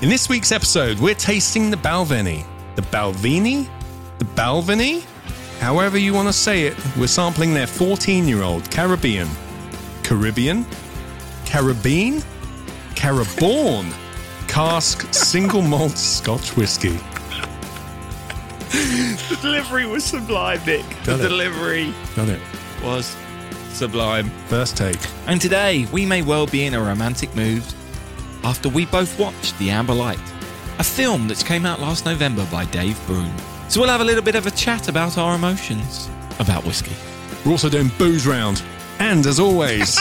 In this week's episode, we're tasting the Balvenie. The Balvenie? The Balvenie? However you want to say it, we're sampling their 14 year old Caribbean. Caribbean? Caribbean? Caraborn? Cask single malt Scotch whiskey. The delivery was sublime, Nick. The Got it. delivery Got it. was sublime. First take. And today, we may well be in a romantic mood after we both watched The Amber Light, a film that came out last November by Dave Broom. So we'll have a little bit of a chat about our emotions about whiskey. We're also doing booze round. And as always,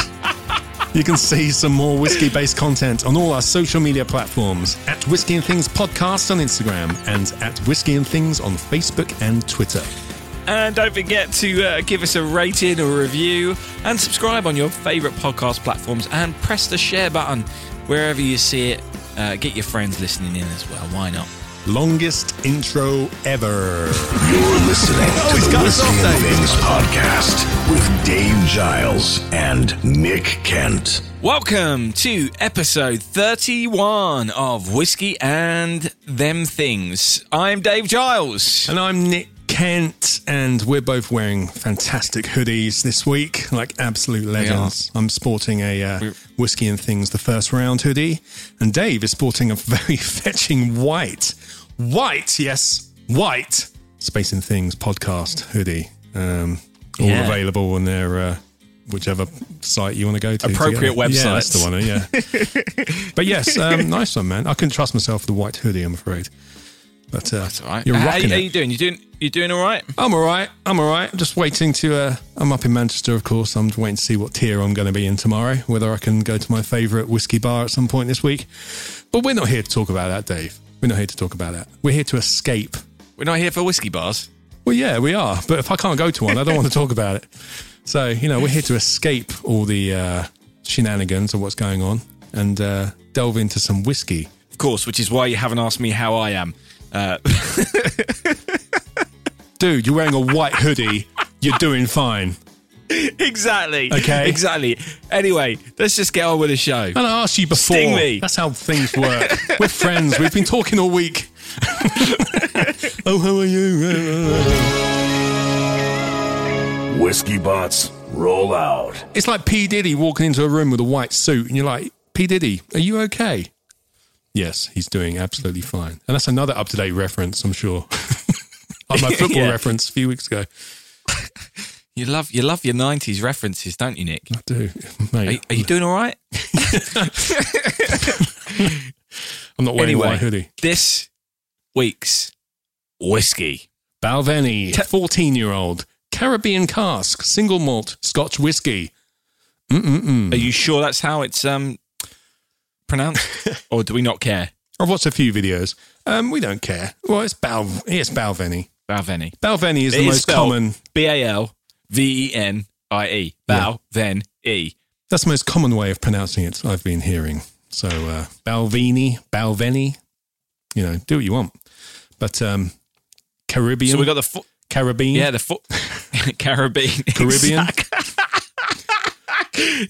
you can see some more whiskey based content on all our social media platforms at Whiskey and Things Podcast on Instagram and at Whiskey and Things on Facebook and Twitter. And don't forget to uh, give us a rating or review and subscribe on your favourite podcast platforms and press the share button wherever you see it. Uh, get your friends listening in as well. Why not? Longest intro ever. You're listening he's to the got us and Things podcast with Dave Giles and Nick Kent. Welcome to episode 31 of Whiskey and Them Things. I'm Dave Giles. And I'm Nick Kent, and we're both wearing fantastic hoodies this week, like absolute legends. I'm sporting a uh, Whiskey and Things The First Round hoodie, and Dave is sporting a very fetching white, white, yes, white Space and Things podcast hoodie. Um, all Yeah. available on their uh, whichever site you want to go to. Appropriate it. Yeah, that's the one. Yeah. but yes, um, nice one, man. I couldn't trust myself with the white hoodie. I'm afraid. But uh, That's all right. you're how, rocking how you doing? You doing? You doing all right? I'm all right. I'm all right. I'm just waiting to. Uh, I'm up in Manchester, of course. I'm waiting to see what tier I'm going to be in tomorrow. Whether I can go to my favourite whiskey bar at some point this week. But we're not here to talk about that, Dave. We're not here to talk about that. We're here to escape. We're not here for whiskey bars. Well, yeah, we are. But if I can't go to one, I don't want to talk about it. So you know, we're here to escape all the uh, shenanigans of what's going on and uh, delve into some whiskey. Of course, which is why you haven't asked me how I am. Uh, Dude, you're wearing a white hoodie. You're doing fine. exactly. Okay. Exactly. Anyway, let's just get on with the show. And I asked you before. Sting me. That's how things work. We're friends. We've been talking all week. oh, how are you? Whiskey bots, roll out. It's like P. Diddy walking into a room with a white suit, and you're like, P. Diddy, are you okay? Yes, he's doing absolutely fine. And that's another up to date reference, I'm sure. On my football Yeah. reference a few weeks ago. You love you love your '90s references, don't you, Nick? I do. Are, Mate, are you doing all right? I'm not wearing anyway, white hoodie. this week's whiskey. Balvenie, 14 year old, Caribbean cask, single malt, Scotch whiskey. Are you sure that's how it's um pronounced, or do we not care? I've watched a few videos. Um, we don't care. Well, it's Bal. It's Balvenie. Balvenie. Balvenie is It the is most common. B A L V E N I E. Bal then E. That's the most common way of pronouncing it. I've been hearing. So uh, Balvenie, Balvenie. You know, do what you want. But um, Caribbean. So we got the fo- Caribbean. yeah the fo- Caribbean Caribbean.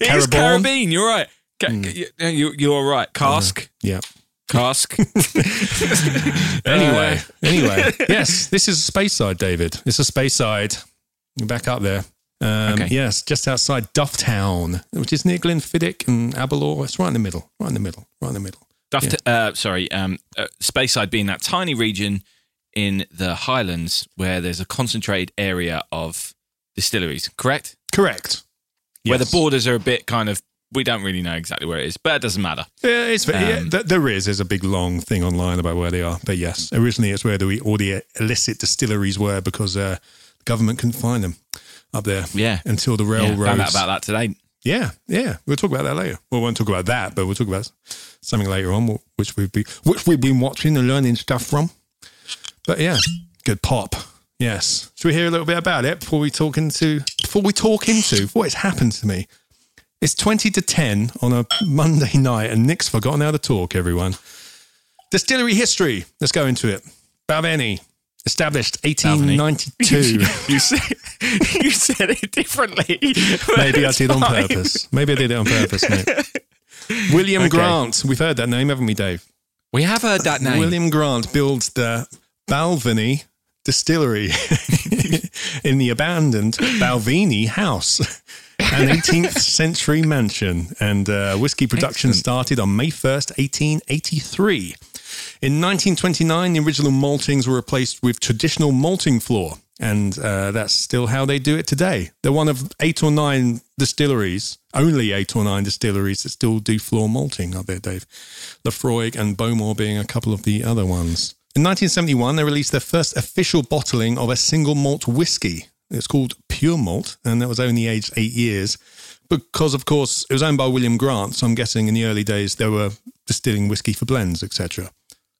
Is Caribbean. You're right. Ca- you, you, you're right. Cask. Yeah. Cask. Anyway, anyway, yes, this is space side, David. It's a Speyside. You're back up there. Um, Okay. Yes, just outside Dufftown, which is near Glenfiddich and Aberlour. It's right in the middle. Right in the middle. Right in the middle. Duft, uh, sorry, um, uh, Speyside being that tiny region in the Highlands where there's a concentrated area of distilleries, correct? Correct. Yes. Where the borders are a bit kind of, we don't really know exactly where it is, but it doesn't matter. Yeah, it's yeah, Um, th- there is. There's a big long thing online about where they are. But yes, originally it's where the all the illicit distilleries were because uh, the government couldn't find them up there. Yeah. until the Yeah, railroads. found out about that today. Yeah, yeah. We'll talk about that later. Well, we won't talk about that, but we'll talk about something later on, which we've been, which we've been watching and learning stuff from. But yeah, good pop. Yes. Should we hear a little bit about it before we talk into before we talk into what has happened to me? It's twenty to ten on a Monday night, and Nick's forgotten how to talk. Everyone. Distillery history. Let's go into it. Balvenie, established eighteen ninety two. you, said, you said it differently. Maybe I It's did on purpose. Maybe I did it on purpose, mate. William Okay. Grant. We've heard that name, haven't we, Dave? We have heard that name. William Grant builds the Balvenie distillery in the abandoned Balvenie house, an 18th century mansion. And uh, whiskey production Excellent. started on May 1st, 1883. In 1929, the original maltings were replaced with traditional malting floor. And uh, that's still how they do it today. They're one of eight or nine distilleries, only eight or nine distilleries that still do floor malting up there, Dave. Laphroaig and Bowmore being a couple of the other ones. In 1971, they released their first official bottling of a single malt whiskey. It's called Pure Malt, and that was only aged eight years. Because, of course, it was owned by William Grant, so I'm guessing in the early days they were distilling whiskey for blends, etc.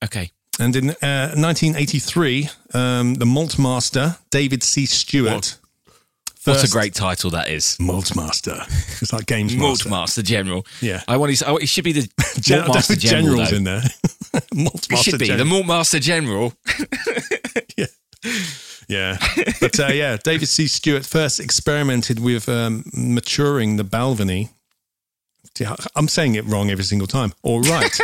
Okay. And in uh, 1983, um, the malt master, David C. Stewart. What a great title that is. Malt master. It's like games Malt master. Master General. Yeah. I want his, oh, it should be the Gen- Malt Master General. General's though. in there. malt It should be the General. Malt Master General. Yeah. But uh, yeah, David C. Stewart first experimented with um, maturing the Balvenie. I'm saying it wrong every single time. All right.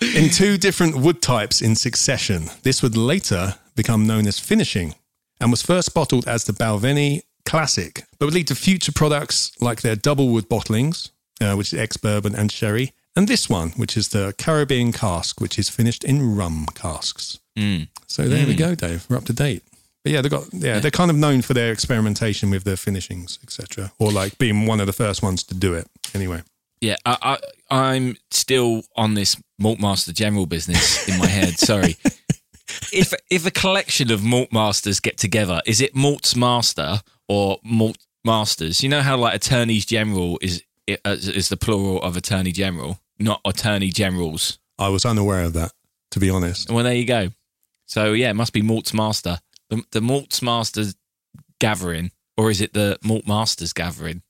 in two different wood types in succession. This would later become known as finishing and was first bottled as the Balvenie Classic, but would lead to future products like their double wood bottlings, uh, which is ex bourbon and sherry, and this one, which is the Caribbean cask, which is finished in rum casks. Mm. So there we mm. go, Dave. We're up to date. But yeah, they got yeah, they're kind of known for their experimentation with their finishings, etc., or like being one of the first ones to do it. Anyway, Yeah, I, I, I'm still on this Malt Master General business in my head. Sorry. If if a collection of Malt Masters get together, is it Malt's Master or Malt Masters? You know how like Attorneys General is is the plural of Attorney General, not Attorney Generals. I was unaware of that, to be honest. Well, there you go. So yeah, it must be Malt's Master. The, the Malt's Masters gathering, or is it the Malt Masters gathering?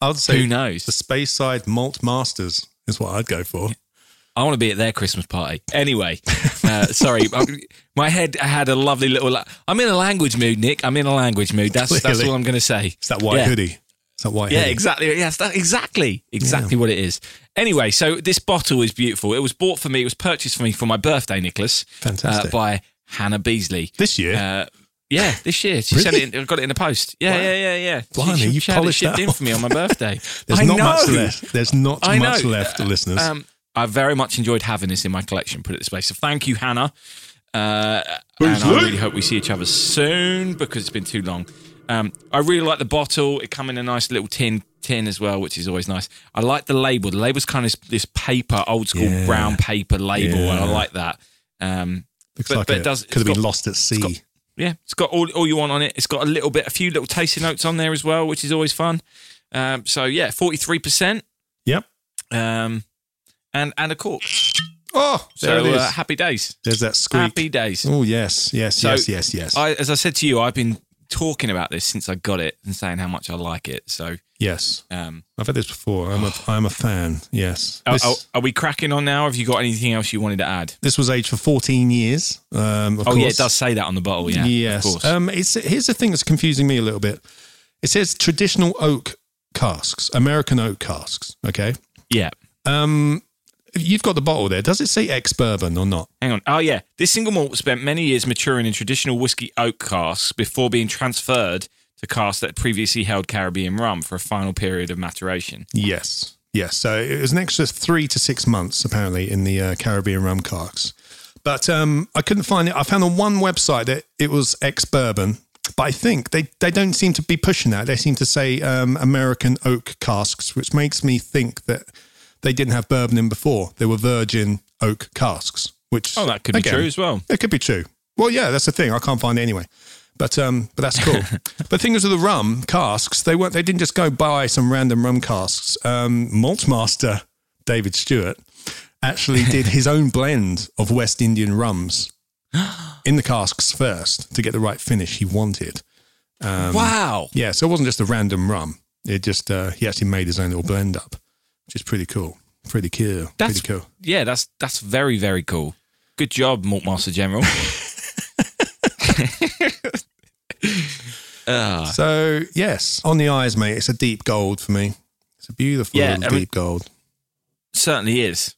I would say Who knows? the Speyside Malt Masters is what I'd go for. I want to be at their Christmas party. Anyway, uh, sorry, my head had a lovely little. La- I'm in a language mood, Nick. I'm in a language mood. That's that's all I'm going to say. It's that white Yeah. hoodie. It's that white Yeah, exactly. Yes, that, exactly, exactly what it is. Anyway, so this bottle is beautiful. It was bought for me. It was purchased for me for my birthday, Nicholas. Fantastic. Uh, by Hannah Beasley. This year? Uh, yeah, this year. She sent it. In, got it in the post. Yeah, Wow. yeah, yeah, yeah. Blimey, she, she, you she had it polished shipped in for me on my birthday. There's I not know. much left. There's not much left, listeners. Um, I very much enjoyed having this in my collection. Put it this way. So thank you, Hannah. Uh, and I really hope we see each other soon because it's been too long. Um, I really like the bottle. It come in a nice little tin tin as well, which is always nice. I like the label. The label's kind of this, this paper, old school Yeah. brown paper label, and I like that. Um, Looks but- like but it, it does- could have it's been lost at sea. got- yeah, it's got all, all you want on it. It's got a little bit, a few little tasting notes on there as well, which is always fun. Um, so yeah, forty three percent, yep. um, and and a cork. Oh, there So it is. uh, happy days. There's that squeak. Happy days. Oh yes, yes, So, yes, yes, yes, I, as I said to you, I've been talking about this since I got it and saying how much I like it. So, yes. um, I've had this before. I'm a, I'm a fan. Yes. are, This, are, are we cracking on now? Have you got anything else you wanted to add? this was aged for 14 years. Um, of oh, yeah, it does say that on the bottle. Yeah, yes. of course. Um, it's here's the thing that's confusing me a little bit. It says traditional oak casks, American oak casks. Okay. yeah. Um, you've got the bottle there. Does it say ex bourbon or not? Hang on. Oh, yeah. This single malt spent many years maturing in traditional whiskey oak casks before being transferred to casks that previously held Caribbean rum for a final period of maturation. Yes. Yes. So it was an extra three to six months apparently in the uh, Caribbean rum casks. But um, I couldn't find it. I found on one website that it was ex bourbon, but I think they, they don't seem to be pushing that. They seem to say um, American oak casks, which makes me think that they didn't have bourbon in before. They were virgin oak casks, which Oh, that could be true as well. It could be true. Well, yeah, that's the thing. I can't find it anyway. But um, but that's cool. but the thing is with the rum casks, they weren't. They didn't just go buy some random rum casks. Um, Maltmaster David Stewart actually did his own blend of West Indian rums in the casks first to get the right finish he wanted. Um, wow. Yeah, so it wasn't just a random rum. It just uh, he actually made his own little blend up, which is pretty cool. Pretty cool. That's pretty cool. Yeah, that's that's very very cool. Good job, Malt Master General. Ah, So yes, on the eyes, mate. It's a deep gold for me. It's a beautiful Yeah, little I mean- deep gold. certainly is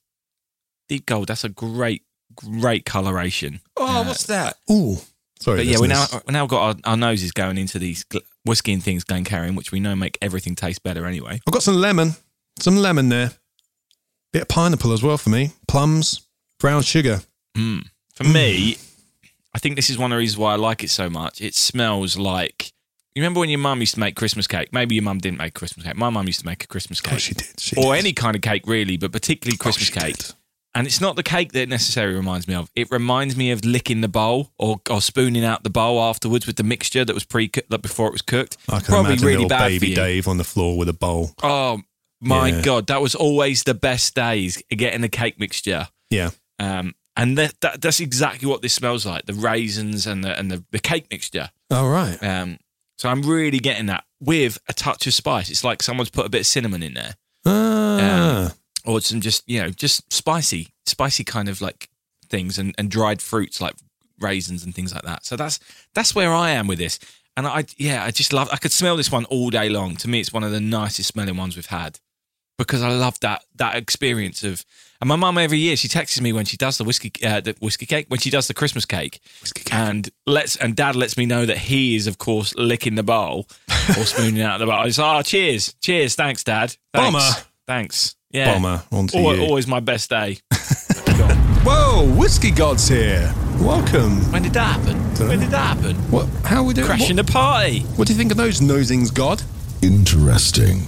deep gold. That's a great, great coloration. Oh, what's that? Ooh, sorry. But yeah, we now we now got our, our noses going into these whiskey and things Glencairn, which we know make everything taste better anyway. I've got some lemon, some lemon there. Bit of pineapple as well for me. Plums, brown sugar. Mm. For me, I think this is one of the reasons why I like it so much. It smells like. You remember when your mum used to make Christmas cake? Maybe your mum didn't make Christmas cake. My mum used to make a Christmas cake. Oh, she did. She or did. any kind of cake, really, but particularly oh, Christmas she cake. did. And it's not the cake that it necessarily reminds me of. It reminds me of licking the bowl or, or spooning out the bowl afterwards with the mixture that was pre like before it was cooked. I can Probably imagine really little bad baby. Dave on the floor with a bowl. Oh my Yeah. god, that was always the best days getting the cake mixture. Yeah. Um, and that, that that's exactly what this smells like: the raisins and the and the, the cake mixture. All right. Um, so I'm really getting that with a touch of spice. It's like someone's put a bit of cinnamon in there, Ah. or some just you know just spicy, spicy kind of like things, and, and dried fruits like raisins and things like that. So that's that's where I am with this. And I yeah, I just love. I could smell this one all day long. To me, it's one of the nicest smelling ones we've had because I love that that experience of. And my mum every year she texts me when she does the whiskey uh, the whiskey cake when she does the Christmas cake, Whiskey cake. and lets and Dad lets me know that he is of course licking the bowl or spooning out the bowl. It's oh cheers, cheers, thanks Dad, thanks, Bomber. thanks, yeah, Bomber, on to Al- you. Always my best day. Whoa, Whiskey God's here. Welcome. when did that happen? When did that happen? What? How are we doing? Crashing What, the party. what do you think of those nosings, God? Interesting.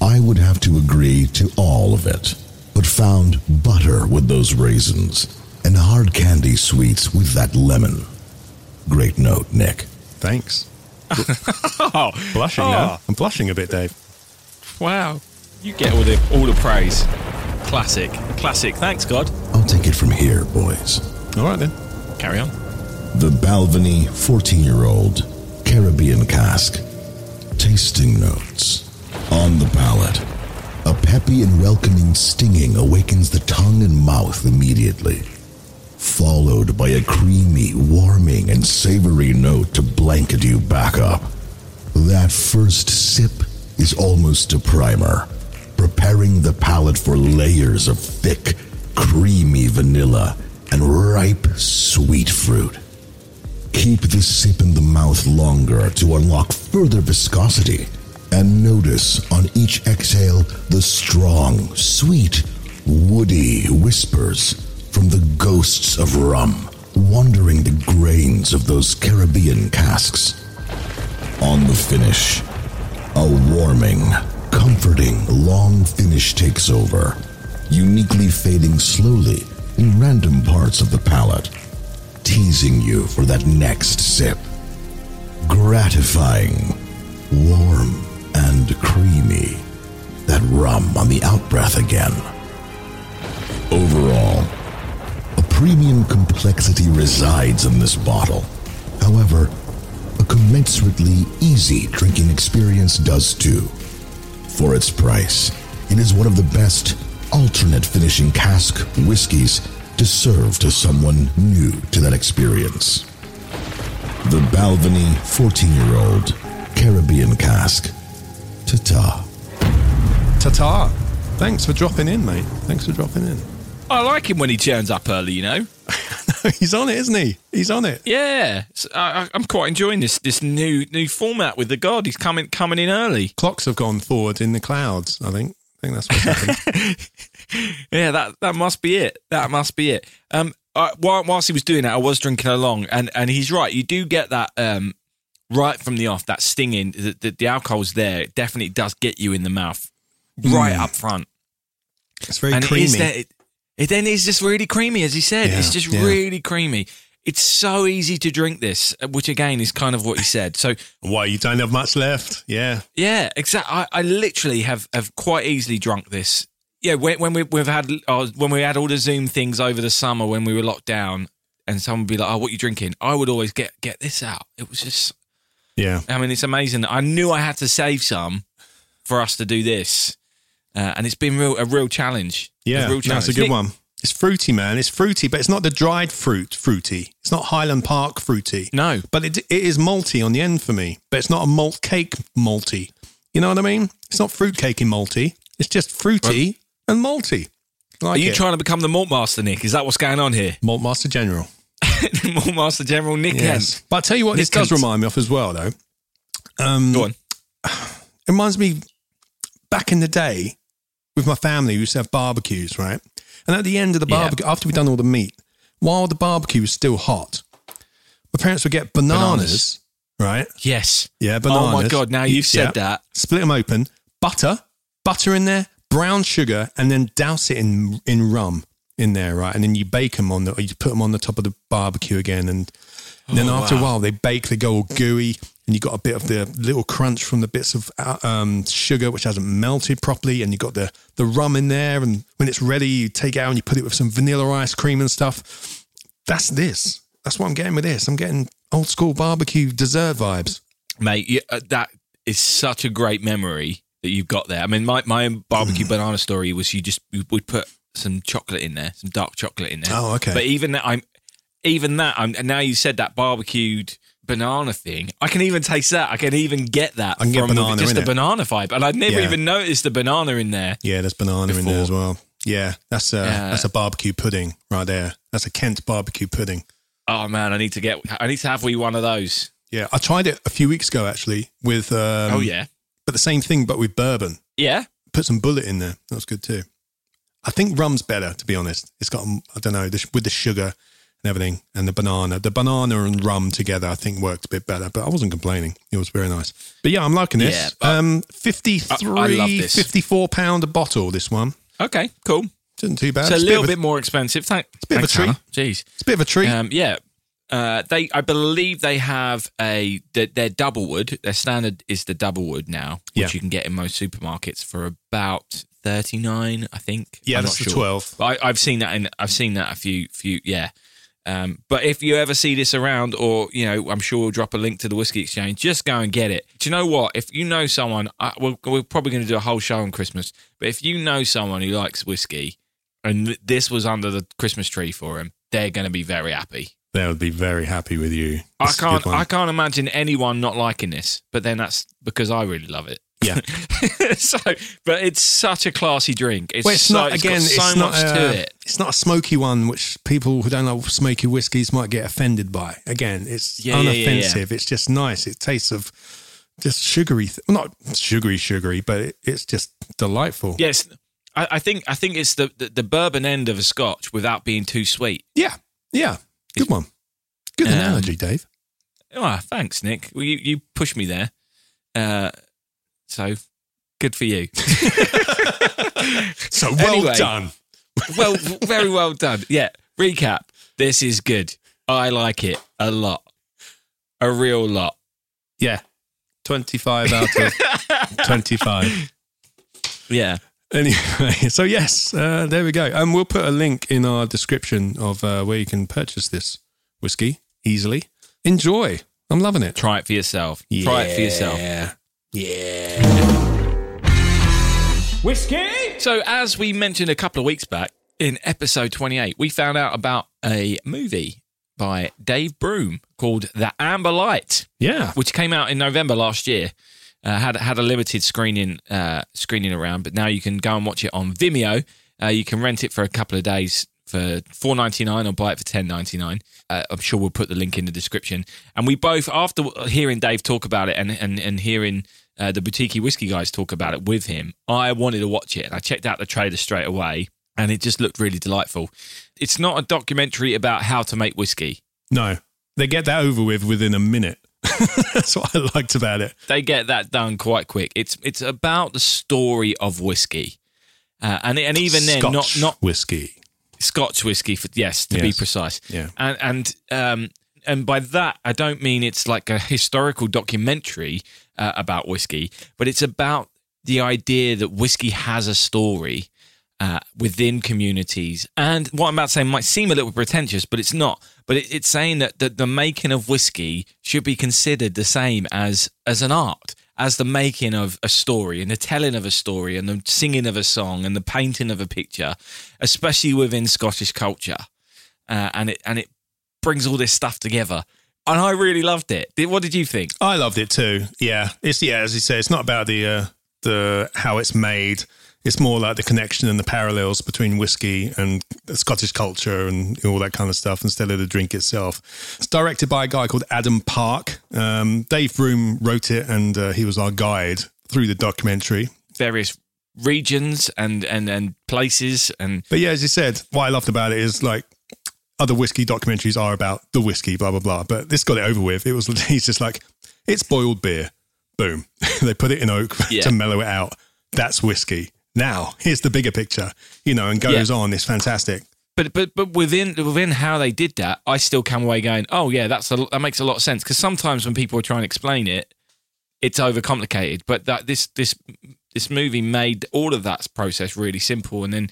I would have to agree to all of it, but found butter with those raisins and hard candy sweets with that lemon. Great note, Nick. Thanks. Oh, Blushing Oh. now. I'm blushing a bit, Dave. wow! You get all the all the praise. Classic, classic. Thanks God. I'll take it from here, boys. All right then. Carry on. The Balvenie 14 year old Caribbean cask. Tasting notes. On the palate. A peppy and welcoming stinging awakens the tongue and mouth immediately, followed by a creamy, warming, and savory note to blanket you back up. That first sip is almost a primer, preparing the palate for layers of thick, creamy vanilla and ripe, sweet fruit. Keep the sip in the mouth longer to unlock further viscosity. And notice on each exhale the strong, sweet, woody whispers from the ghosts of rum, wandering the grains of those Caribbean casks. On the finish, a warming, comforting, long finish takes over, uniquely fading slowly in random parts of the palate, teasing you for that next sip. Gratifying, warm, and creamy. That rum on the outbreath again. Overall, a premium complexity resides in this bottle. However, a commensurately easy drinking experience does too. For its price, it is one of the best alternate finishing cask whiskeys to serve to someone new to that experience. The Balvenie 14 year old Caribbean cask. Ta ta. Ta-ta. Thanks for dropping in, mate. Thanks for dropping in. I like him when he turns up early. You know. He's on it, isn't he? He's on it. Yeah, So I, I- I'm quite enjoying this this new new format with the God. He's coming coming in early. Clocks have gone forward in the clouds, I think. I think that's what's happened. Yeah, that that must be it. That must be it. Um, I, while, whilst he was doing that, I was drinking along, and and he's right. You do get that um right from the off that stinging. The, the, the alcohol's there. It definitely does get you in the mouth right up front. It's very and creamy. is there. It, it then is just really creamy, as he said. Yeah, it's just yeah. really creamy. It's so easy to drink this, which again is kind of what he said. So Why, you don't have much left? Yeah. Yeah, exactly. I, I literally have, have quite easily drunk this. Yeah, when, when we, we've had uh, when we had all the Zoom things over the summer when we were locked down, and someone would be like, "Oh, what you drinking?" I would always get get this out. It was just, Yeah. I mean, it's amazing. I knew I had to save some for us to do this, uh, and it's been real a real challenge. Yeah. a real That's a good one. It's fruity, man. It's fruity, but it's not the dried fruit fruity. It's not Highland Park fruity. No, But it, it is malty on the end for me. But it's not a malt cake malty. You know what I mean? It's not fruit cake in malty. It's just fruity and malty. Like Are you it. trying to become the Malt Master, Nick? Is that what's going on here? Malt Master General? Malt Master General Nick Kent. But I tell you what, this Nick does remind me of as well, though. Um, Go on. It reminds me back in the day with my family, we used to have barbecues, right? And at the end of the Yeah. barbecue, after we'd done all the meat, while the barbecue was still hot, my parents would get bananas, right? Yes. Yeah, bananas. Oh my God, now you've said that. Split them open, butter, butter in there, brown sugar, and then douse it in in rum in there, right? And then you bake them on the, or you put them on the top of the barbecue again, and, and then Oh, after a while they bake, they go all gooey, and you got a bit of the little crunch from the bits of uh, um, sugar which hasn't melted properly, and you got the the rum in there, and when it's ready, you take it out and you put it with some vanilla ice cream and stuff. That's this. That's what I'm getting with this. I'm getting old school barbecue dessert vibes. Mate, you, uh, that is such a great memory that you've got there. I mean, my, my own barbecue banana story was you just we would put some chocolate in there, some dark chocolate in there. Oh, okay. But even that, I'm even that. I'm and now you said that barbecued banana thing. I can even taste that. I can even get that I can get from the- just the it. banana vibe, and I'd never Yeah. even noticed the banana in there. Yeah, there's banana in there as well. Yeah, that's a Yeah. that's a barbecue pudding right there. That's a Kent barbecue pudding. Oh man, I need to get. I need to have we one of those. Yeah, I tried it a few weeks ago actually with um, oh yeah, but the same thing but with bourbon. yeah. Put some Bulleit in there. That was good too. I think rum's better to be honest. It's got I don't know the, with the sugar and everything and the banana. The banana and rum together I think worked a bit better, but I wasn't complaining. It was very nice. But yeah, I'm liking this. Yeah, um 53 I- I love this. 54 pound a bottle this one. Okay, cool. Isn't too bad. So a It's little of bit more expensive. Thank, it's a bit of a thanks, treat. Hannah. Jeez. It's a bit of a treat. Um, yeah. Uh, they, I believe they have a their, their double wood. Their standard is the double wood now, which Yeah. you can get in most supermarkets for about thirty nine. I think. Yeah, I'm that's the sure. 12. But I, I've seen that in I've seen that a few few yeah. Um, but if you ever see this around, or you know, I'm sure we'll drop a link to the whiskey exchange. Just go and get it. Do you know what? If you know someone, I, we're, we're probably going to do a whole show on Christmas. But if you know someone who likes whiskey, and this was under the Christmas tree for him, they're going to be very happy. They would be very happy with you. I This good can't. I can't imagine anyone not liking this. But then that's because I really love it. Yeah. so, but it's such a classy drink. It's, Well, it's so, not it's again. so it's much not. to it. It's not a smoky one, which people who don't like smoky whiskies might get offended by. Again, it's Yeah, yeah, yeah, yeah. unoffensive. It's just nice. It tastes of just sugary. Th- well, not sugary, sugary, but it, it's just delightful. Yes, I, I think. I think it's the, the the bourbon end of a Scotch without being too sweet. yeah, yeah. Good one. Good Um, analogy, Dave. Oh, thanks, Nick. Well, you you pushed me there. Uh, so good for you. So well anyway. done. well, very well done. Yeah. Recap. This is good. I like it a lot. A real lot. Yeah, twenty-five out of twenty-five. Yeah. Anyway, so yes, uh, there we go. And we'll put a link in our description of uh, where you can purchase this whiskey easily. Enjoy. I'm loving it. Try it for yourself. Yeah. Try it for yourself. Yeah. Yeah. So, as we mentioned a couple of weeks back in episode 28, we found out about a movie by Dave Broom called The Amber Light, Yeah. which came out in November last year. Uh, had had a limited screening uh, screening around, but now you can go and watch it on Vimeo. Uh, you can rent it for a couple of days for four ninety nine or buy it for ten ninety nine. Uh, I'm sure we'll put the link in the description. And we both, after hearing Dave talk about it and and and hearing uh, the boutique whiskey guys talk about it with him, I wanted to watch it. And I checked out the trailer straight away, and it just looked really delightful. It's not a documentary about how to make whiskey. No, they get that over with within a minute. That's what I liked about it. they get that done quite quick. It's it's about the story of whiskey, uh, and and even then, not Scotch not whiskey. Scotch whiskey. For, yes, to be precise. Yeah. and and um and by that I don't mean it's like a historical documentary uh, about whiskey, but it's about the idea that whiskey has a story. Uh, within communities, and what I'm about to say might seem a little pretentious, but it's not. But it, it's saying that the, the making of whiskey should be considered the same as as an art, as the making of a story and the telling of a story and the singing of a song and the painting of a picture, especially within Scottish culture. Uh, and it and it brings all this stuff together. And I really loved it. What did you think? I loved it too. Yeah, it's yeah, as you say, it's not about the uh, the how it's made It's more like the connection and the parallels between whiskey and Scottish culture and all that kind of stuff instead of the drink itself. It's directed by a guy called Adam Park. Um, Dave Broom wrote it, and uh, he was our guide through the documentary. Various regions and and and places and But yeah, as you said, what I loved about it is like other whiskey documentaries are about the whiskey, blah blah blah. But this got it over with. It was he's just like it's boiled beer. Boom. they put it in oak Yeah. to mellow it out. That's whiskey. Now here's the bigger picture, you know, and goes Yeah. on. It's fantastic. but but but within within how they did that, I still come away going, oh yeah, that's a, that makes a lot of sense. Because sometimes when people are trying to explain it, it's overcomplicated. But that this this this movie made all of that process really simple, and then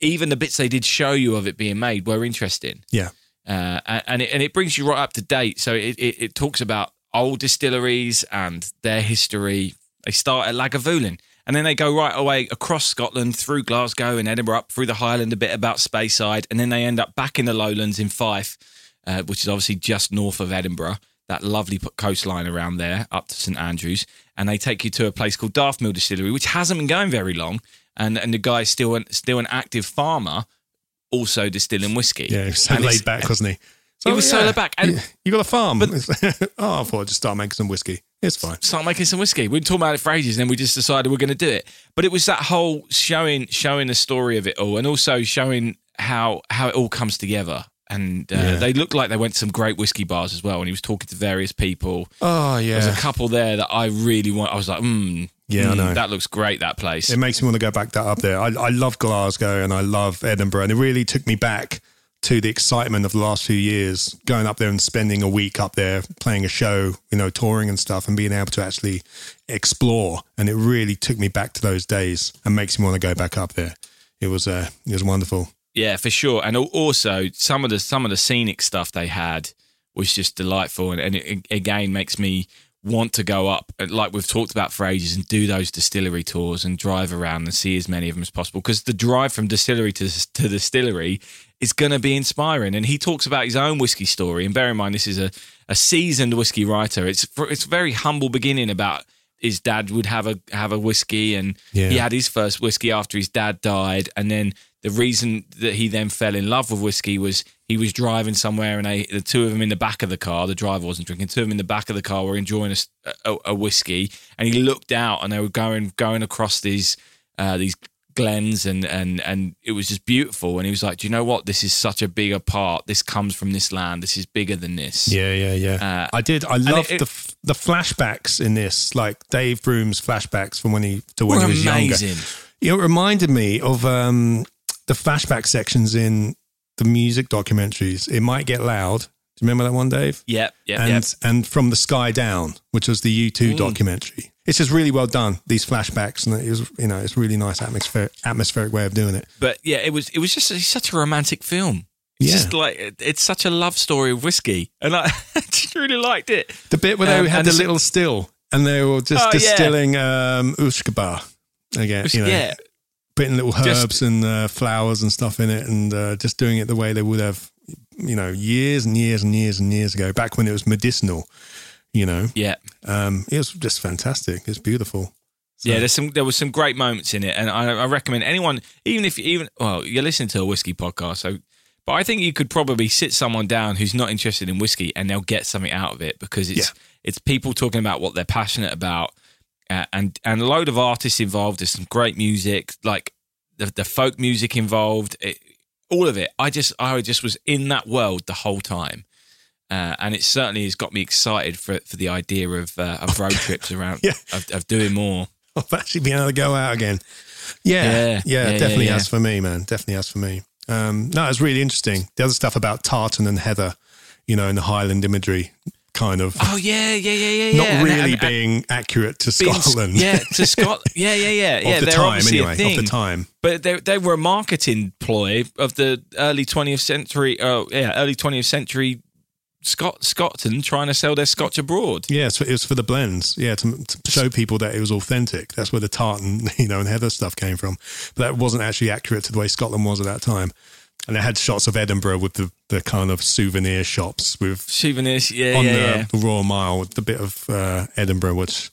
even the bits they did show you of it being made were interesting. Yeah. uh, and and it, and it brings you right up to date. So it, it, it talks about old distilleries and their history. They start at Lagavulin, and then they go right away across Scotland through Glasgow and Edinburgh, up through the Highland, a bit about Speyside, and then they end up back in the lowlands in Fife, uh, which is obviously just north of Edinburgh. That lovely coastline around there, up to St Andrews, and they take you to a place called Daftmill Distillery, which hasn't been going very long, and and the guy's still an, still an active farmer, also distilling whiskey. Yeah, he so laid back, wasn't he? He was so laid back, and- you got a farm. But, oh, I thought I'd just start making some whiskey. It's fine. start making some whiskey. We've been talking about it for ages, and then we just decided we're going to do it. But it was that whole showing, showing the story of it all, and also showing how how it all comes together. And uh, Yeah. they looked like they went to some great whiskey bars as well. And he was talking to various people. Oh yeah. There's a couple there that I really want. I was like, mm, Yeah, I mm, know. that looks great. That place. It makes me want to go back that up there. I, I love Glasgow and I love Edinburgh, and it really took me back to the excitement of the last few years, going up there and spending a week up there, playing a show, you know, touring and stuff, and being able to actually explore. And it really took me back to those days and makes me want to go back up there. It was uh, it was wonderful. Yeah, for sure. And also some of the some of the scenic stuff they had was just delightful, and, and it again makes me want to go up, like we've talked about for ages, and do those distillery tours and drive around and see as many of them as possible. Because the drive from distillery to, to distillery is going to be inspiring. And he talks about his own whiskey story. And bear in mind, this is a, a seasoned whiskey writer. It's it's a very humble beginning about his dad would have a have a whiskey, and Yeah. he had his first whiskey after his dad died, and then the reason that he then fell in love with whiskey was he was driving somewhere and they, the two of them in the back of the car, the driver wasn't drinking, two of them in the back of the car were enjoying a whiskey and he looked out and they were going going across these uh, these glens and and and it was just beautiful and he was like, do you know what? This is such a bigger part. This comes from this land. This is bigger than this. Yeah, yeah, yeah. Uh, I did. I loved it- the the flashbacks in this, like Dave Broom's flashbacks from when he to when he was younger. amazing. It reminded me of um, the flashback sections in the music documentaries. It might get loud. Do you remember that one, Dave? Yep, yep, and yep. and from the sky down, which was the U two Mm. documentary. It's just really well done. These flashbacks, and it was you know it's really nice atmospheric atmospheric way of doing it. But yeah, it was it was just it's such a romantic film. It's Yeah. just like it- it's such a love story of whiskey, and I just really liked it. The bit where they Um, had the little still, and they were just Oh, yeah. distilling um, uisge beatha again. You know, yeah, putting little Just- herbs and uh, flowers and stuff in it, and uh, just doing it the way they would have, you know, years and years and years and years ago, back when it was medicinal. You know, yeah, um, it was just fantastic. It's beautiful. So- yeah. There's some there was some great moments in it, and I, I recommend anyone, even if you even well, you're listening to a whiskey podcast, so. But I think you could probably sit someone down who's not interested in whiskey, and they'll get something out of it because it's Yeah. it's people talking about what they're passionate about, uh, and and a load of artists involved. There's some great music, like the, the folk music involved, it, all of it. I just I just was in that world the whole time, uh, and it certainly has got me excited for for the idea of uh, of road trips around Yeah. of, of doing more. of actually being able to go out again. Yeah, Yeah, yeah, yeah, definitely has for me, man. Definitely has for me. Um, no, it's really interesting. The other stuff about tartan and heather, you know, in the Highland imagery, kind of Oh yeah, yeah, yeah, yeah. not yeah. And- really and- and being accurate to being- Scotland. Yeah, to Scotland. Yeah, yeah, yeah. of yeah, the they're time a anyway. Of the time. But they they were a marketing ploy of the early 20th century. Oh yeah, early 20th century Scot Scotland trying to sell their Scotch abroad. Yeah, so it was for the blends. Yeah, to, to show people that it was authentic. That's where the tartan, you know, and heather stuff came from. But that wasn't actually accurate to the way Scotland was at that time. And they had shots of Edinburgh with the, the kind of souvenir shops with Souvenirs. Yeah, on yeah, the, yeah. the Royal Mile, the bit of uh, Edinburgh, which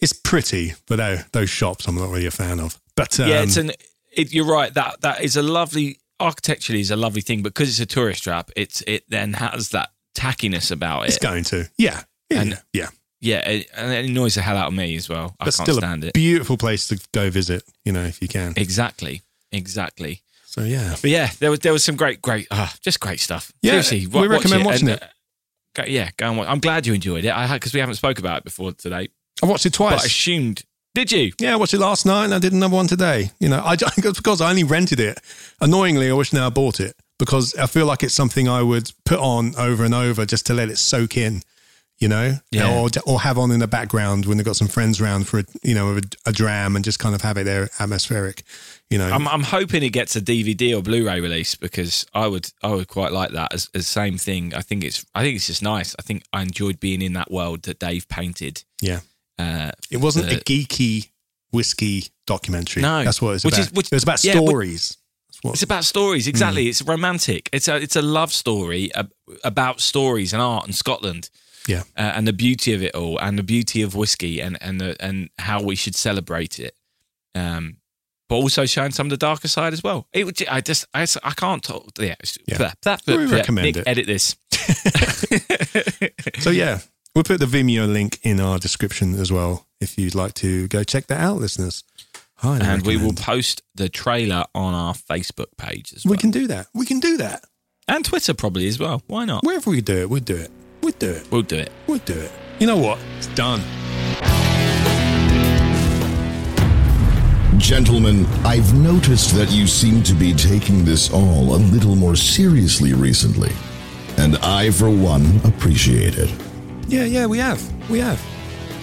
is pretty, but tho- those shops I'm not really a fan of. But um, yeah, it's an. It, you're right. That that is a lovely architecturally is a lovely thing, but because it's a tourist trap, it's it then has that tackiness about it. it's going to. Yeah. Yeah. And- yeah. Yeah, it, and it annoys the hell out of me as well. I can't still stand a it. beautiful place to go visit, you know, if you can. Exactly, exactly. So yeah. But yeah, there was there was some great, great, ah, just great stuff. Yeah, Seriously, we watch recommend watching and, it. uh, yeah, go and watch. I'm glad you enjoyed it. I because we haven't spoke about it before today, I watched it but I twice. assumed. Did you? yeah, I watched it last night and I did another one today. You know, I because I only rented it. Annoyingly, I wish now I bought it because I feel like it's something I would put on over and over just to let it soak in. You know, Yeah. or or have on in the background when they've got some friends around for a, you know a, a dram and just kind of have it there atmospheric. You know, I'm I'm hoping it gets a DVD or Blu-ray release because I would I would quite like that as as same thing. I think it's I think it's just nice. I think I enjoyed being in that world that Dave painted. yeah. Uh, It wasn't the- a geeky whiskey documentary. No. that's what it's Which about. is- which- it was about yeah, stories. What- It's about stories, exactly. Hmm. It's romantic. It's a it's a love story about stories and art and Scotland, yeah, uh, and the beauty of it all, and the beauty of whiskey, and and the, and how we should celebrate it. Um, but also showing some of the darker side as well. It would, I just I, I can't talk. Yeah, it's- Yeah. that, that, We yeah, recommend Nick, it. Edit this. So yeah, we'll put the Vimeo link in our description as well if you'd like to go check that out, listeners. Highly and we will post the trailer on our Facebook page as well, We can do that. We can do that. and Twitter probably as well. Why not? Wherever we do it, we'll do it. We'll do it. We'll do it. We'll do it. You know what? It's done. Gentlemen, I've noticed that you seem to be taking this all a little more seriously recently. And I, for one, appreciate it. Yeah, yeah, we have. We have.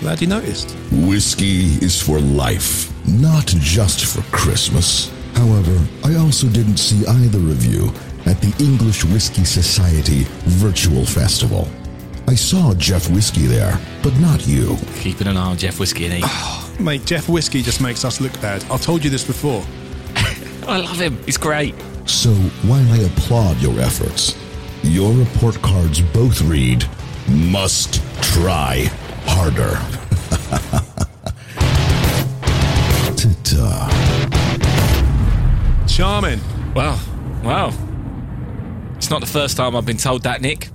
Glad you noticed. Whiskey is for life, not just for Christmas. However, I also didn't see either of you at the English Whiskey Society virtual festival. I saw Jeff Whiskey there, but not you. Keeping an eye on Jeff Whiskey and E. Mate, Jeff Whiskey just makes us look bad. I've told you this before. I love him. He's great. So while I applaud your efforts, your report cards both read, must try harder. Ta-ta. Charming. Wow. Wow. It's not the first time I've been told that, Nick.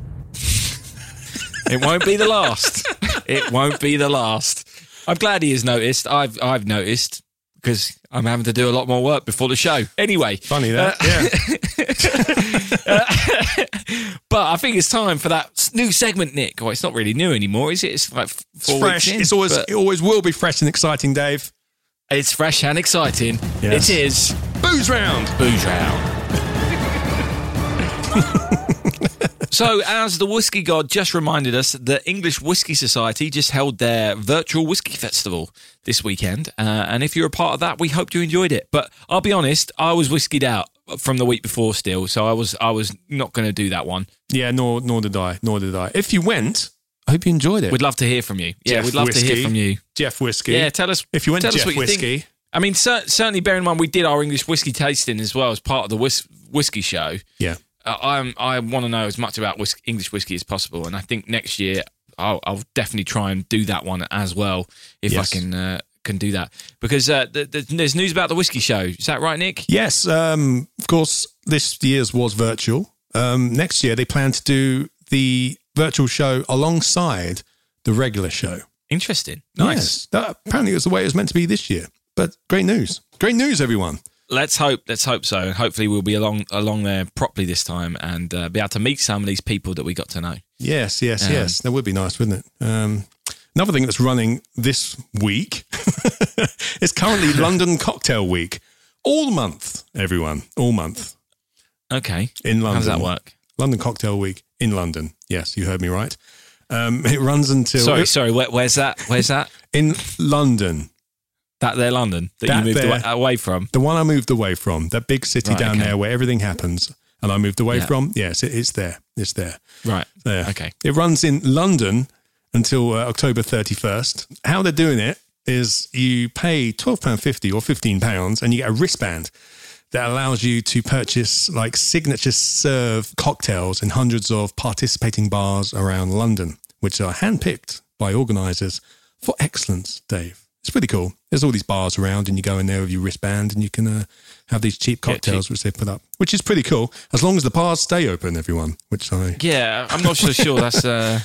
it won't be the last. It won't be the last. I'm glad he has noticed. I've I've noticed because I'm having to do a lot more work before the show. Anyway, Funny that. Uh, yeah. Uh, but I think it's time for that new segment, Nick. Well, it's not really new anymore, is it? It's like f- It's fresh. weeks in, It's always but it always will be fresh and exciting, Dave. It's fresh and exciting. Yes. It is Booze round. booze round. so, as the whiskey god just reminded us, the English Whiskey Society just held their virtual whiskey festival this weekend, uh, and if you're a part of that, we hope you enjoyed it. But I'll be honest, I was whiskied out from the week before still, so I was I was not going to do that one. Yeah, nor nor did I. Nor did I. If you went, I hope you enjoyed it. We'd love to hear from you. Yeah, Jeff we'd love to hear Whiskey. from you. Jeff Whiskey. Yeah, tell us if you went tell to us Jeff what you think. Whiskey. I mean, cer- certainly bear in mind we did our English whiskey tasting as well as part of the whis- whiskey show. Yeah. Uh, I'm I want to know as much about whis- English whiskey as possible, and I think next year I'll, I'll definitely try and do that one as well if Yes. I can uh, can do that because uh, th- th- there's news about the whiskey show. Is that right, Nick? Yes, um, of course, this year's was virtual. Um, next year, they plan to do the virtual show alongside the regular show. Interesting. Nice. Yes, that apparently it was the way it was meant to be this year. But great news. Great news, everyone. Let's hope. Let's hope so, hopefully we'll be along along there properly this time and uh, be able to meet some of these people that we got to know. Yes, yes, Um, yes. That would be nice, wouldn't it? Um, another thing that's running this week is currently London Cocktail Week. All month, everyone. All month Okay. in London. How does that work? London Cocktail Week in London. Yes, you heard me right. Um, it runs until Sorry, sorry. Where, where's that? Where's that? in London. That there, London, that, That you moved there. away, away from. The one I moved away from, that big city Right, down okay. there where everything happens, and I moved away Yeah. from. Yes, it, it's there. It's there. Right. There. Okay. It runs in London until uh, October 31st. How they're doing it is you pay £12.50 or £15 and you get a wristband that allows you to purchase like signature serve cocktails in hundreds of participating bars around London, which are handpicked by organisers for excellence, Dave. It's pretty cool. There's all these bars around, and you go in there with your wristband, and you can uh, have these cheap cocktails cheap. which they put up, which is pretty cool. As long as the bars stay open, everyone. Which I Yeah, I'm not so sure that's. Uh,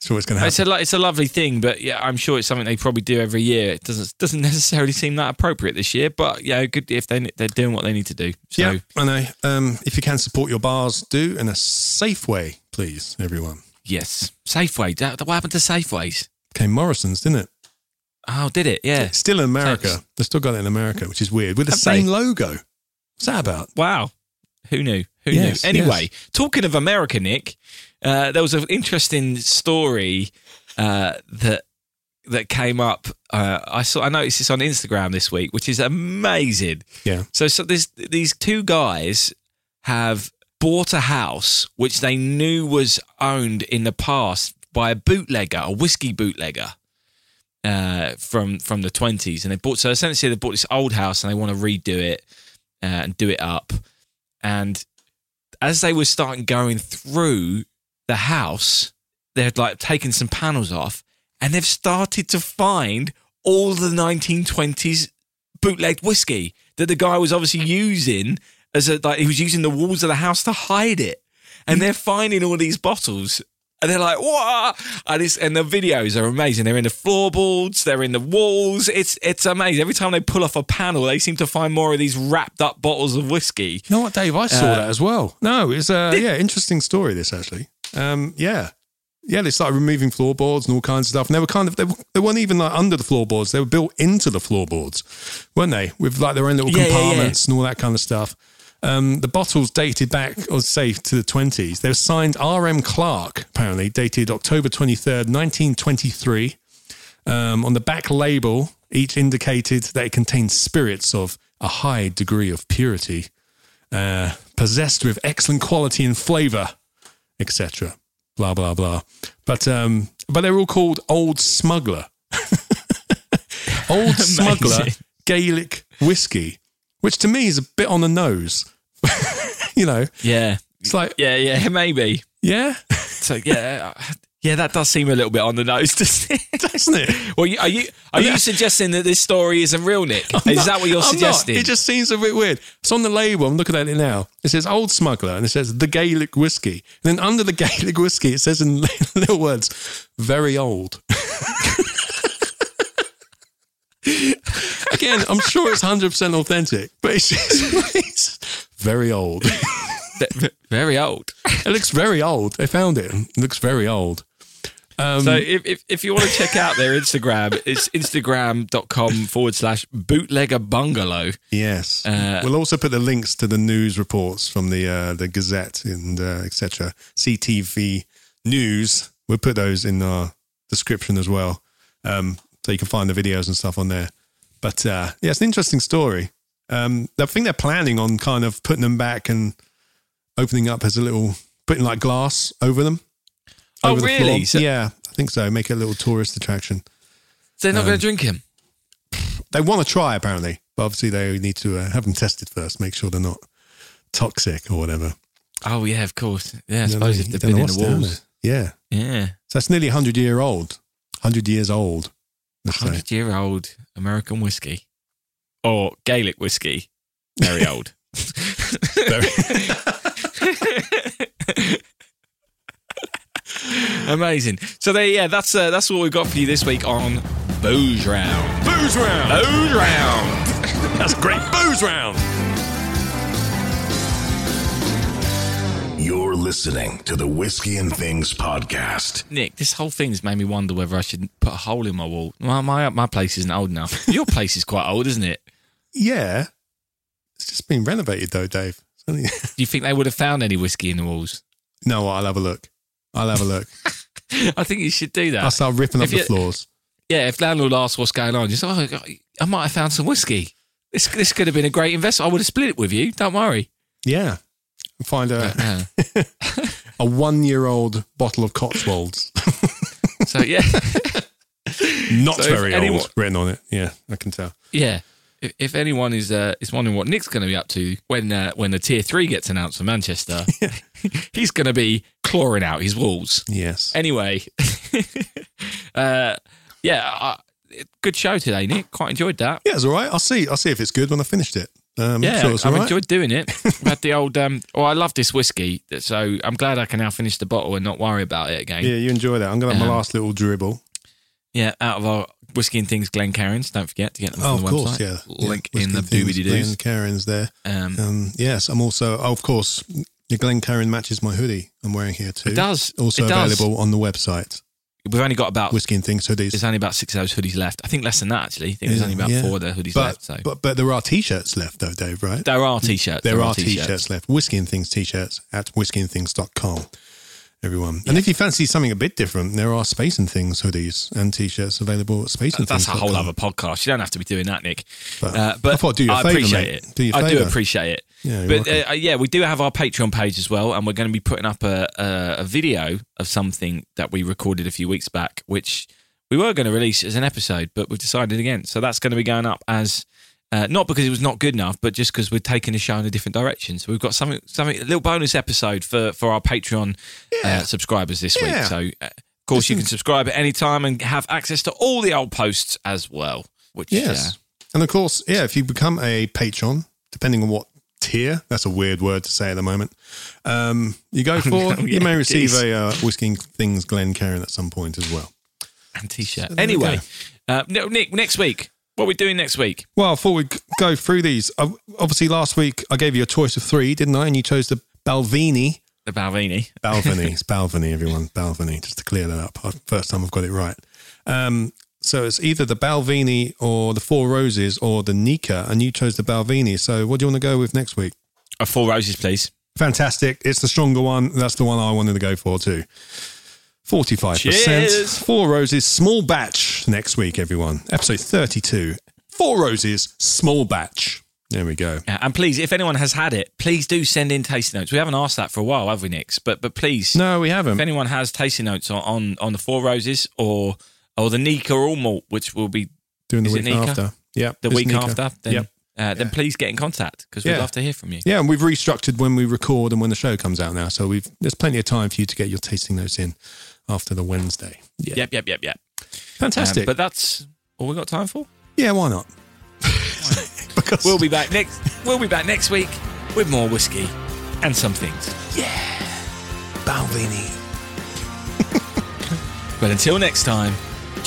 sure it's going to it's a lo- it's a lovely thing, but yeah, I'm sure it's something they probably do every year. It doesn't doesn't necessarily seem that appropriate this year, but yeah, good if they they're doing what they need to do. So yeah, I know. Um, if you can support your bars, do in a safe way, please, everyone. yes, Safeway. That- What happened to Safeways? Came Morrison's, didn't it? Oh, did it? Yeah. It's still in America. Thanks. They've still got it in America, which is weird, with the same they? logo. What's that about? Wow. Who knew? Who Yes, knew? Anyway, talking of America, Nick, uh, there was an interesting story uh, that that came up. Uh, I saw. I noticed this on Instagram this week, which is amazing. Yeah. So, so this, these two guys have bought a house which they knew was owned in the past by a bootlegger, a whiskey bootlegger uh, from from the twenties, and they bought. So essentially, they bought this old house and they want to redo it uh, and do it up. And as they were starting going through the house, they had like taken some panels off, and they've started to find all the 1920s bootlegged whiskey that the guy was obviously using as a like he was using the walls of the house to hide it. And they're finding all these bottles. And they're like, what? And, it's, and the videos are amazing. They're in the floorboards, they're in the walls. It's it's amazing. Every time they pull off a panel, they seem to find more of these wrapped up bottles of whiskey. You know what, Dave? I saw Uh, that as well. No, it's a yeah, interesting story. This actually, um, yeah, yeah. They started removing floorboards and all kinds of stuff, and they were kind of they, they weren't even like under the floorboards; they were built into the floorboards, weren't they? With like their own little Yeah, yeah, yeah. compartments and all that kind of stuff. Um, the bottles dated back, or say, to the twenties. They were signed R.M. Clark, apparently dated October twenty third, nineteen twenty three. Um, on the back label, each indicated that it contained spirits of a high degree of purity, uh, possessed with excellent quality and flavor, etc. Blah blah blah. But um, but they're all called Old Smuggler. Old Smuggler Gaelic whiskey, which to me is a bit on the nose. you know, Yeah. it's like Yeah, yeah, maybe. yeah, So yeah, yeah, that does seem a little bit on the nose, doesn't it? doesn't it? Well, are you are you suggesting that this story isn't real, Nick? Is not- that what you're I'm not. suggesting? It just seems a bit weird. It's on the label. I'm looking at it now. It says Old Smuggler and it says the Gaelic whiskey. And then under the Gaelic whiskey, it says in little words, very old. Again, I'm sure it's 100% authentic, but it's, just, it's very old. Very old. It looks very old. They found it. It looks very old. Um, So if, if, if you want to check out their Instagram, it's instagram.com forward slash bootlegger bungalow. Yes, Uh, we'll also put the links to the news reports from the uh, the Gazette and uh, etc. CTV News. We'll put those in our description as well, um, so you can find the videos and stuff on there. But uh, yeah, it's an interesting story. Um, I think they're planning on kind of putting them back and opening up as a little putting like glass over them. Oh, over the really? floor. So- yeah, I think so. Make it a little tourist attraction. They're not Um, going to drink him. They want to try apparently, but obviously they need to uh, have them tested first, make sure they're not toxic or whatever. Oh, yeah, of course. Yeah, I You know, suppose if they've don't been know in the what's down walls. there. Yeah, Yeah. so that's nearly hundred year old, hundred years old. Let's say. 100 year old American whiskey or Gaelic whiskey. Very old. Amazing. So there, yeah, that's uh, that's what we've got for you this week on Booze Round. Booze round. Booze Round. That's great. Booze round. You're listening to the Whiskey and Things podcast. Nick, this whole thing's made me wonder whether I should put a hole in my wall. Well, my my place isn't old enough. Your place is quite old, isn't it? Yeah, it's just been renovated though, Dave. Do you think they would have found any whiskey in the walls? no, I'll have a look. I'll have a look. I think you should do that. I'll start ripping up the floors. Yeah, if landlord asks what's going on, just oh, I might have found some whiskey. This this could have been a great investment. I would have split it with you. Don't worry. Yeah, find a Uh, a one year old bottle of Cotswolds, so yeah, not So very anyone- old, written on it. Yeah, I can tell. yeah. If, if anyone is uh, is wondering what Nick's going to be up to when uh, when the tier three gets announced for Manchester, he's going to be clawing out his walls. Yes. Anyway, uh, yeah. I, good show today, Nick. Quite enjoyed that. Yeah, it's all right. I'll see. I'll see if it's good when I finished it. Um, Yeah, sure I've right. enjoyed doing it. We had the old. Um, oh, I love this whiskey, so I'm glad I can now finish the bottle and not worry about it again. Yeah, you enjoy that. I'm gonna have my Um, last little dribble. Yeah, out of our whiskey and things, Glencairns. Don't forget to get them Oh, from of the course, website. yeah. Link yeah. in the doobie doos. Glen Karen's there. Um, Um, yes, I'm also, oh, of course, the Glencairn matches my hoodie I'm wearing here too. It does. Also It does. available on the website. we've only got about. Whiskey and Things hoodies. There's only about six of those hoodies left. I think less than that actually. I think there's only about yeah. four of the hoodies but, left. So but but there are t-shirts left though, Dave. Right? there are t-shirts. there are t-shirts left. Whiskey and Things t-shirts at whiskeyandthings.com. Everyone, and if you fancy something a bit different, there are Space and Things hoodies and t-shirts available at Space and That's Things. That's a whole other podcast. You don't have to be doing that, Nick. But uh, but I thought do you a I favour, appreciate mate. it. Do you a I do appreciate it. Yeah, but uh, yeah, we do have our Patreon page as well, and we're going to be putting up a, a, a video of something that we recorded a few weeks back, which we were going to release as an episode, but we've decided against. So that's going to be going up as uh, not because it was not good enough, but just because we're taking the show in a different direction. So we've got something, something, a little bonus episode for for our Patreon uh, subscribers this week. So uh, of course you can subscribe at any time and have access to all the old posts as well. Which Yes. uh, And of course, yeah, if you become a patron, depending on what tier, that's a weird word to say at the moment, um, you go for, Oh, you yeah, may receive a uh, Whiskey Things Glencairn at some point as well. and t-shirt. there you Anyway, uh, Nick, next week, what are we doing next week? Well, I thought we'd go through these, uh, obviously last week I gave you a choice of three, didn't I? And you chose the Balvenie. The Balvenie. Balvenie. it's Balvenie, everyone. Balvenie, just to clear that up. Uh, First time I've got it right. Um, so it's either the Balvenie or the Four Roses or the Nikka, and you chose the Balvenie. So what do you want to go with next week? A four roses, please. Fantastic. It's the stronger one. That's the one I wanted to go for too. 45%. Cheers. Four Roses, small batch next week, everyone. Episode 32. Four Roses, small batch. There we go. Yeah, and please, if anyone has had it, please do send in tasting notes. We haven't asked that for a while, have we, Nix? But but please, No, we haven't. If anyone has tasting notes on, on, on the Four Roses or or the Nikka All Malt, which will be Doing the week Nikka? after. Yeah. the week Nikka. after, then Yep. uh, then please get in contact because we'd Yeah. love to hear from you. Yeah, and we've restructured when we record and when the show comes out now. So we've there's plenty of time for you to get your tasting notes in after the Wednesday. Yeah. Yep, yep, yep, yep. Fantastic. Um, but that's all we got time for. yeah, why not? because We'll be back next. We'll be back next week with more whiskey and some things. Yeah. Balvenie. But until next time,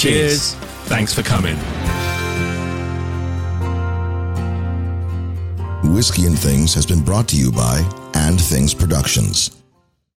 cheers. Thanks for coming. Whiskey and Things has been brought to you by And Things Productions.